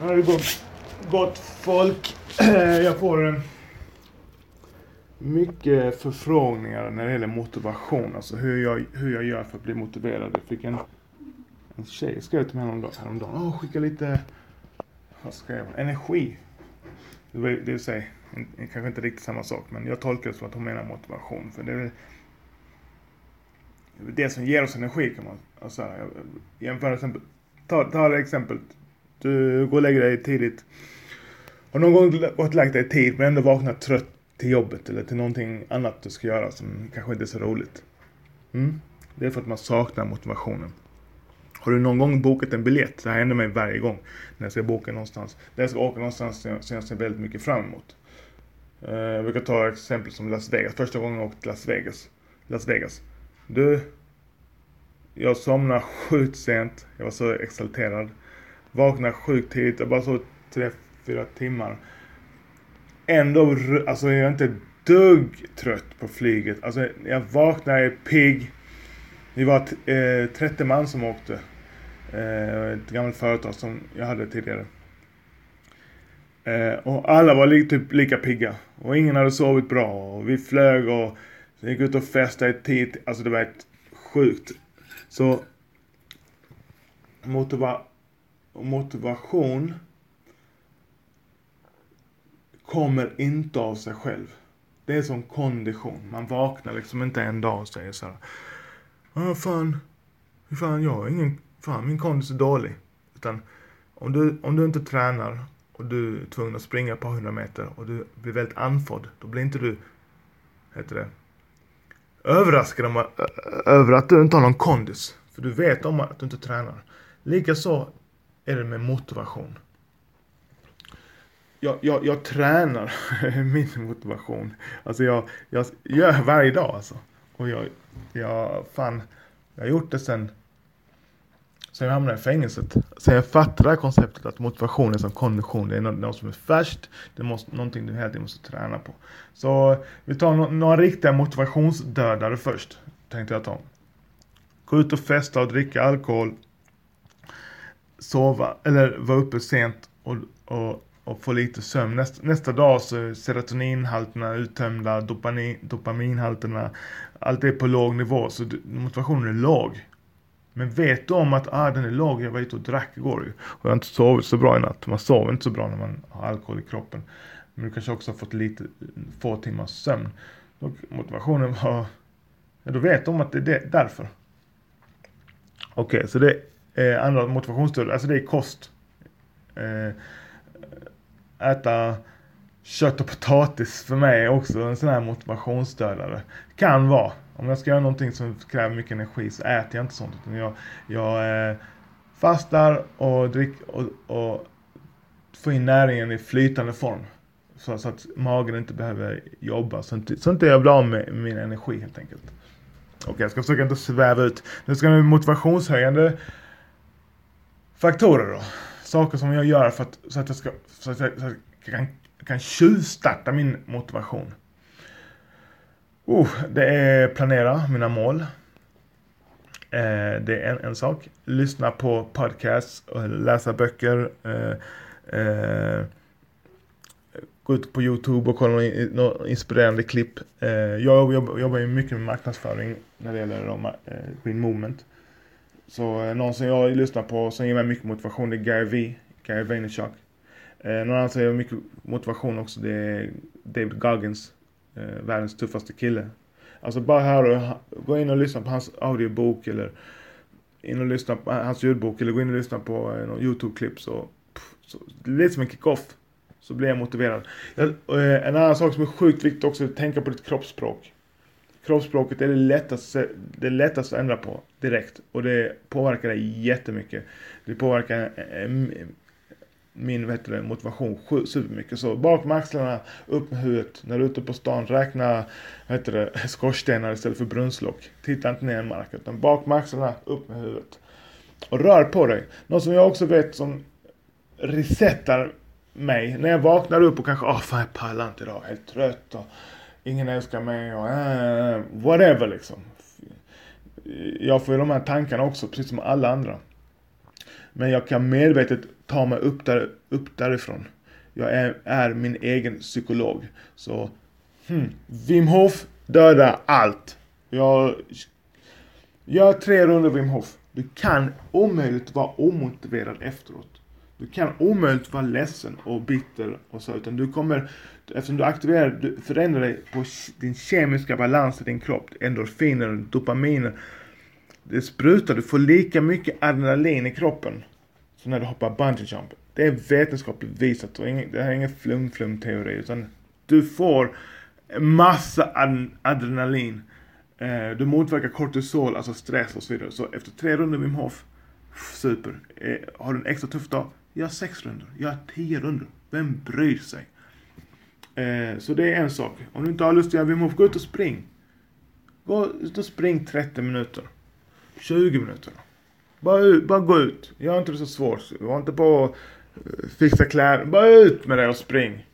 Nu har det gått, folk. Jag får eh, mycket förfrågningar när det gäller motivation. Alltså hur jag, hur jag gör för att bli motiverad. Jag fick en, en tjej skrev till mig häromdagen. häromdagen. Åh, skicka lite, vad skrev hon? Energi. Det vill, det vill säga, kanske inte riktigt samma sak. Men jag tolkar det som att hon menar motivation. För det är väl det, som ger oss energi kan man alltså, jämför exempel. Ta, ta det exempel. Du går och lägger dig tidigt. Har någon gång gått och lagt dig tidigt men ändå vaknat trött till jobbet eller till någonting annat du ska göra som kanske inte är så roligt. Mm? Det är för att man saknar motivationen. Har du någon gång bokat en biljett? Det här händer mig varje gång. När jag ska boka någonstans. När jag ska åka någonstans som jag- ser väldigt mycket fram emot. Eh, jag brukar ta exempel som Las Vegas. Första gången jag åkte till Las Vegas. Las Vegas. Du, jag somnade sjukt sent. Jag var så exalterad. Vaknade sjukt tidigt. Jag bara sov tre, fyra timmar. Ändå, alltså jag är inte dugg trött på flyget. Alltså jag vaknade, jag är pigg. Vi var eh, 30 man som åkte. Eh, ett gammalt företag som jag hade tidigare. Eh, och alla var li- typ lika pigga. Och ingen hade sovit bra. Och vi flög och gick ut och festade i tid. Alltså det var ett sjukt. Så och motivation kommer inte av sig själv. Det är som kondition. Man vaknar liksom inte en dag och säger så här. Ja, fan. Fan, jag har ingen... Fan, min kondis är dålig. Utan om du, om du inte tränar och du är tvungen att springa ett par hundra meter och du blir väldigt andfådd. Då blir inte du, heter det, överraskad om över att du inte har någon kondis. För du vet om att du inte tränar. Likaså är det med motivation. Jag, jag, jag tränar min motivation. Alltså jag, jag gör varje dag alltså. Och jag, jag, fan, jag har gjort det sen, sen jag hamnade i fängelset. Sen jag fattade det här konceptet att motivation är som kondition. Det är något, något som är färskt. Det är någonting du hela tiden måste träna på. Så vi tar no, några riktiga motivationsdödare först. Tänkte jag ta. Gå ut och festa och dricka alkohol. Sova, eller vara uppe sent och, och, och få lite sömn. Nästa, nästa dag så är serotoninhalterna uttömda, dopamin, dopaminhalterna, allt är på låg nivå. Så motivationen är låg. Men vet du om att ah, den är låg, jag var ute och drack igår. Och jag har inte sovit så bra i natt. Man sover inte så bra när man har alkohol i kroppen. Men du kanske också har fått lite, få timmars sömn. Och motivationen var, ja, då vet de att det är det, därför. Okej, så det eh, andra motivationsstöd, alltså det är kost. Eh, äta kött och potatis för mig är också en sån här motivationsstödare. Kan vara. Om jag ska göra någonting som kräver mycket energi så äter jag inte sånt. Utan jag jag eh, fastar och, dricker och, och får in näringen i flytande form. Så, så att magen inte behöver jobba. Så inte, så inte jag blir av med min energi helt enkelt. Okej, jag ska försöka inte sväva ut. Nu ska vi motivationshöjande faktorer då. Saker som jag gör för att, så att jag, ska, så att jag, så att jag kan, kan tjuvstarta min motivation. Oh, det är planera mina mål. Eh, det är en, en sak. Lyssna på podcasts, och läsa böcker. Eh, eh, gå ut på Youtube och kolla några in- några inspirerande klipp. Eh, jag jobbar, jobbar ju mycket med marknadsföring när det gäller de, eh, Green Movement. Så eh, någon som jag lyssnar på som ger mig mycket motivation det är Gary V. Gary Vaynerchuk. Eh, någon annan som ger mig mycket motivation också det är David Goggins. Eh, världens tuffaste kille. Alltså bara här och gå in och lyssna på hans audiobok eller in och lyssna på eh, hans ljudbok eller gå in och lyssna på eh, någon YouTube-klipp så, pff, så det är lite som en kick-off. Så blir jag motiverad. Jag, eh, en annan sak som är sjukt viktigt också är att tänka på ditt kroppsspråk. Kroppsspråket är det lättaste, det lättaste att ändra på direkt. Och det påverkar dig jättemycket. Det påverkar eh, min vet du, motivation supermycket. Så bak med axlarna, upp med huvudet. När du är ute på stan, räkna vet du, skorstenar istället för brunnslock. Titta inte ner i marken, utan bak med axlarna, upp med huvudet. Och rör på dig. Något som jag också vet som resetar mig. När jag vaknar upp och kanske, åh fan jag pallar inte idag, helt trött och ingen älskar mig och äh, whatever liksom. Jag får ju de här tankarna också, precis som alla andra. Men jag kan medvetet ta mig upp, där, upp därifrån. Jag är, är min egen psykolog. Så, hmm, Wim Hof dödar allt. Jag gör tre runder Wim Hof. Du kan omöjligt vara omotiverad efteråt. Du kan omöjligt vara ledsen och bitter och så, utan du kommer, eftersom du aktiverar, du förändrar dig på din kemiska balans i din kropp, endorfiner, dopaminer. Det sprutar, du får lika mycket adrenalin i kroppen som när du hoppar bungee jump. Det är vetenskapligt visat och det här är ingen flum-flum teori, utan du får massa adrenalin. Eh, du motverkar kortisol, alltså stress och så vidare. Så efter tre runder Wim Hof, super. Eh, har du en extra tuff dag, jag har sex runder, har tio runder. Vem bryr sig? Eh, så det är en sak. Om du inte har lust att göra Wim Hof, gå ut och spring. Gå ut och spring 30 minuter. 20 minuter. Bara, bara gå ut. Gör inte det så svårt. Var inte på att eh, fixa kläder. Bara ut med det och spring.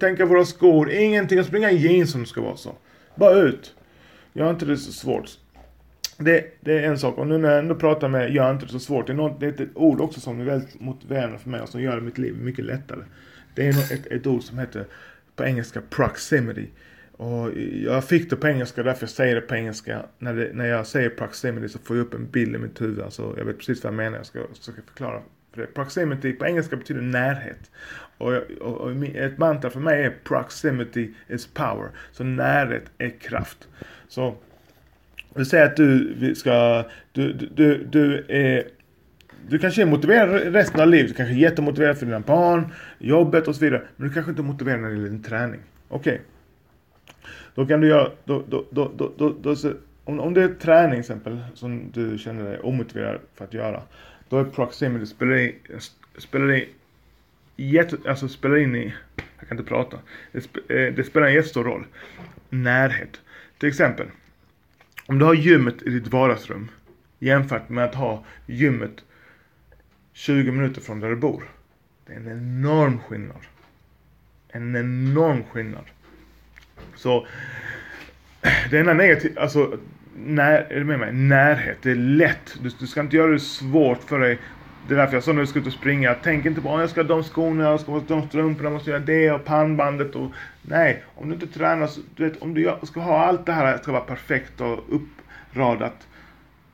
Tänka på våra skor. Ingenting. Att springa i jeans som det ska vara så. Bara ut. Gör inte det så svårt. Det, det, är en sak. Och nu när jag ändå pratar med gör inte det så svårt. Det är, något, det är ett ord också som är väldigt motiverande för mig och som gör mitt liv mycket lättare. Det är ett, ett ord som heter på engelska proximity. Och jag fick det på engelska därför jag säger det på engelska. När, det, när jag säger proximity så får jag upp en bild i mitt huvud. Alltså jag vet precis vad jag menar. Jag ska försöka förklara. För det. Proximity på engelska betyder närhet. Och, och, och, ett mantra för mig är proximity is power. Så närhet är kraft. Så vi säger att du ska, du, du, du, du är du kanske är motiverad resten av livet. Du kanske är jättemotiverad för dina barn, jobbet och så vidare. Men du kanske inte är motiverad när det gäller din träning. Okej. Okay. Då kan du göra, då, då, då, då, då, då, om, om det är träning till exempel som du känner dig omotiverad för att göra. Då är proximity, spelar in, spelar in, jätte, alltså spelar in i, jag kan inte prata. Det, sp, eh, det spelar en jättestor roll. Närhet. Till exempel, om du har gymmet i ditt vardagsrum jämfört med att ha gymmet 20 minuter från där du bor. Det är en enorm skillnad. En enorm skillnad. Så det enda negativa, alltså när, är du med mig? Närhet. Det är lätt. Du, du, ska inte göra det svårt för dig. Det är därför jag sa när du ska ut och springa. Tänk inte på att jag ska ha de skorna, jag ska ha de strumporna, jag måste göra det och pannbandet och... Nej, om du inte tränar så, du vet, om du ska ha allt det här, ska vara perfekt och uppradat.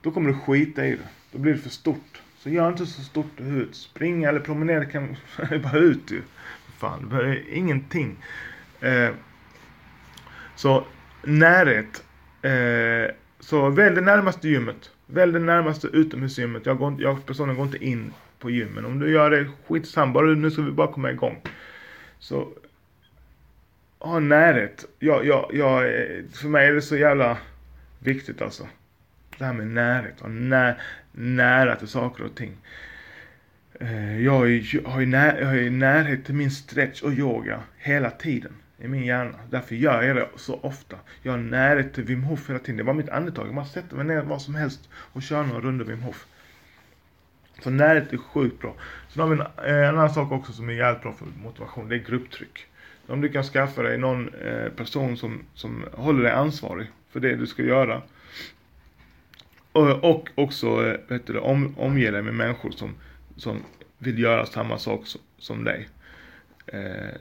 Då kommer du skita i det. Då blir det för stort. Så gör inte så stort ut. Springa eller promenera kan bara ut ju. Fan, det är ingenting. Eh, så närhet. Eh, så välj det närmaste gymmet. Välj det närmaste utomhusgymmet. Jag, går, jag personligen går inte in på gymmen. Om du gör det, skitsamma. Bara, nu ska vi bara komma igång. Så ha närhet. Jag, jag, jag, för mig är det så jävla viktigt alltså. Det här med närhet. Ha när, nära till saker och ting. Eh, jag har ju när, närhet till min stretch och yoga hela tiden i min hjärna. Därför gör jag det så ofta. Jag har närhet till Wim Hof hela tiden. Det var mitt andetag. Jag bara sätter mig ner var som helst och kör några runder Wim Hof. Så närhet är sjukt bra. Sen har vi en, eh, en annan sak också som är jävligt bra för motivation. Det är grupptryck. Om du kan skaffa dig någon eh, person som, som håller dig ansvarig för det du ska göra. Och, och också eh, vet du, om, omge dig med människor som, som vill göra samma sak som, som dig. Eh,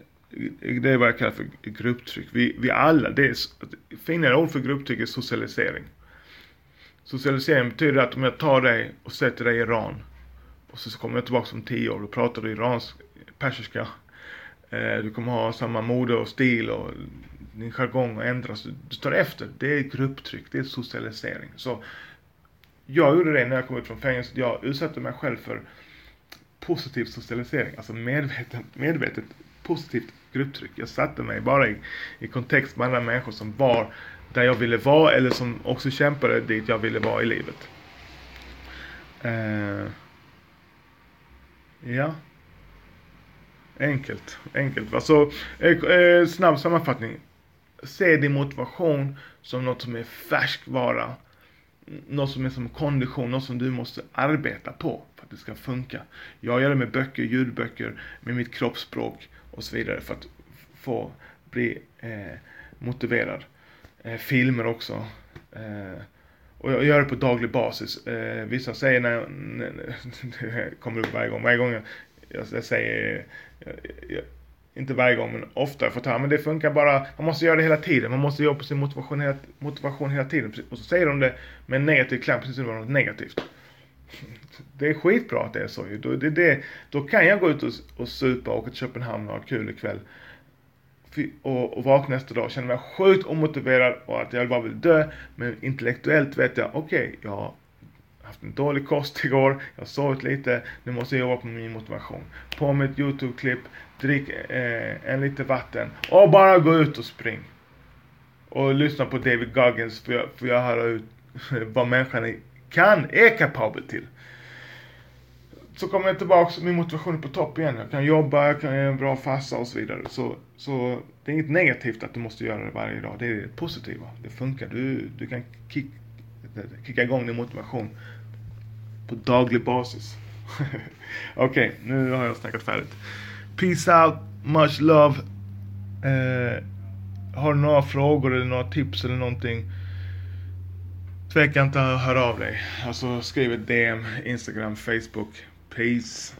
det är vad jag kallar för grupptryck. Vi, vi alla, det är, finare ord för grupptryck är socialisering. Socialisering betyder att om jag tar dig och sätter dig i Iran och så kommer jag tillbaka om tio år då pratar du iransk, persiska. Eh, du kommer ha samma mode och stil och din jargong ändras. Du tar efter. Det är grupptryck, det är socialisering. Så jag gjorde det när jag kom ut från fängelset. Jag utsatte mig själv för positiv socialisering, alltså medvetet, medvetet positivt grupptryck. Jag satte mig bara i, i kontext med andra människor som var där jag ville vara eller som också kämpade dit jag ville vara i livet. Uh, ja. Enkelt, enkelt. Alltså, eh, eh, snabb sammanfattning. Se din motivation som något som är färskvara. Något som är som kondition, något som du måste arbeta på för att det ska funka. Jag gör det med böcker, ljudböcker, med mitt kroppsspråk och så vidare för att få bli eh, motiverad. Eh, filmer också. Eh, Och jag gör det på daglig basis. Eh, vissa säger när, jag, när det kommer upp varje gång, varje gång jag, jag, jag säger, jag, jag, inte varje gång men ofta fått höra, men det funkar bara, man måste göra det hela tiden, man måste jobba på sin motivation hela, motivation hela tiden. Och så säger de det med en negativ klang, precis som det var något negativt. Det är skitbra att det är så då, det, det, då kan jag gå ut och, och supa och åka till Köpenhamn och ha kul ikväll. Och, och vakna nästa dag och känna mig sjukt omotiverad och att jag bara vill dö. Men intellektuellt vet jag, okej, okay, jag har haft en dålig kost igår, jag har sovit lite, nu måste jag jobba på min motivation. På med ett YouTube-klipp, drick eh, en liter vatten och bara gå ut och spring. Och lyssna på David Goggins för jag, för jag höra ut vad människan kan, är kapabel till. Så kommer jag tillbaka, min motivation är på topp igen. Jag kan jobba, jag kan göra en bra fassa och så vidare. Så, så det är inget negativt att du måste göra det varje dag. Det är det positiva. Det funkar. Du, du kan kick, kicka igång din motivation på daglig basis. Okej, okay, nu har jag snackat färdigt. Peace out, much love. Eh, har du några frågor eller några tips eller någonting? Tveka inte att höra av dig. Alltså skriv ett DM, Instagram, Facebook. Peace.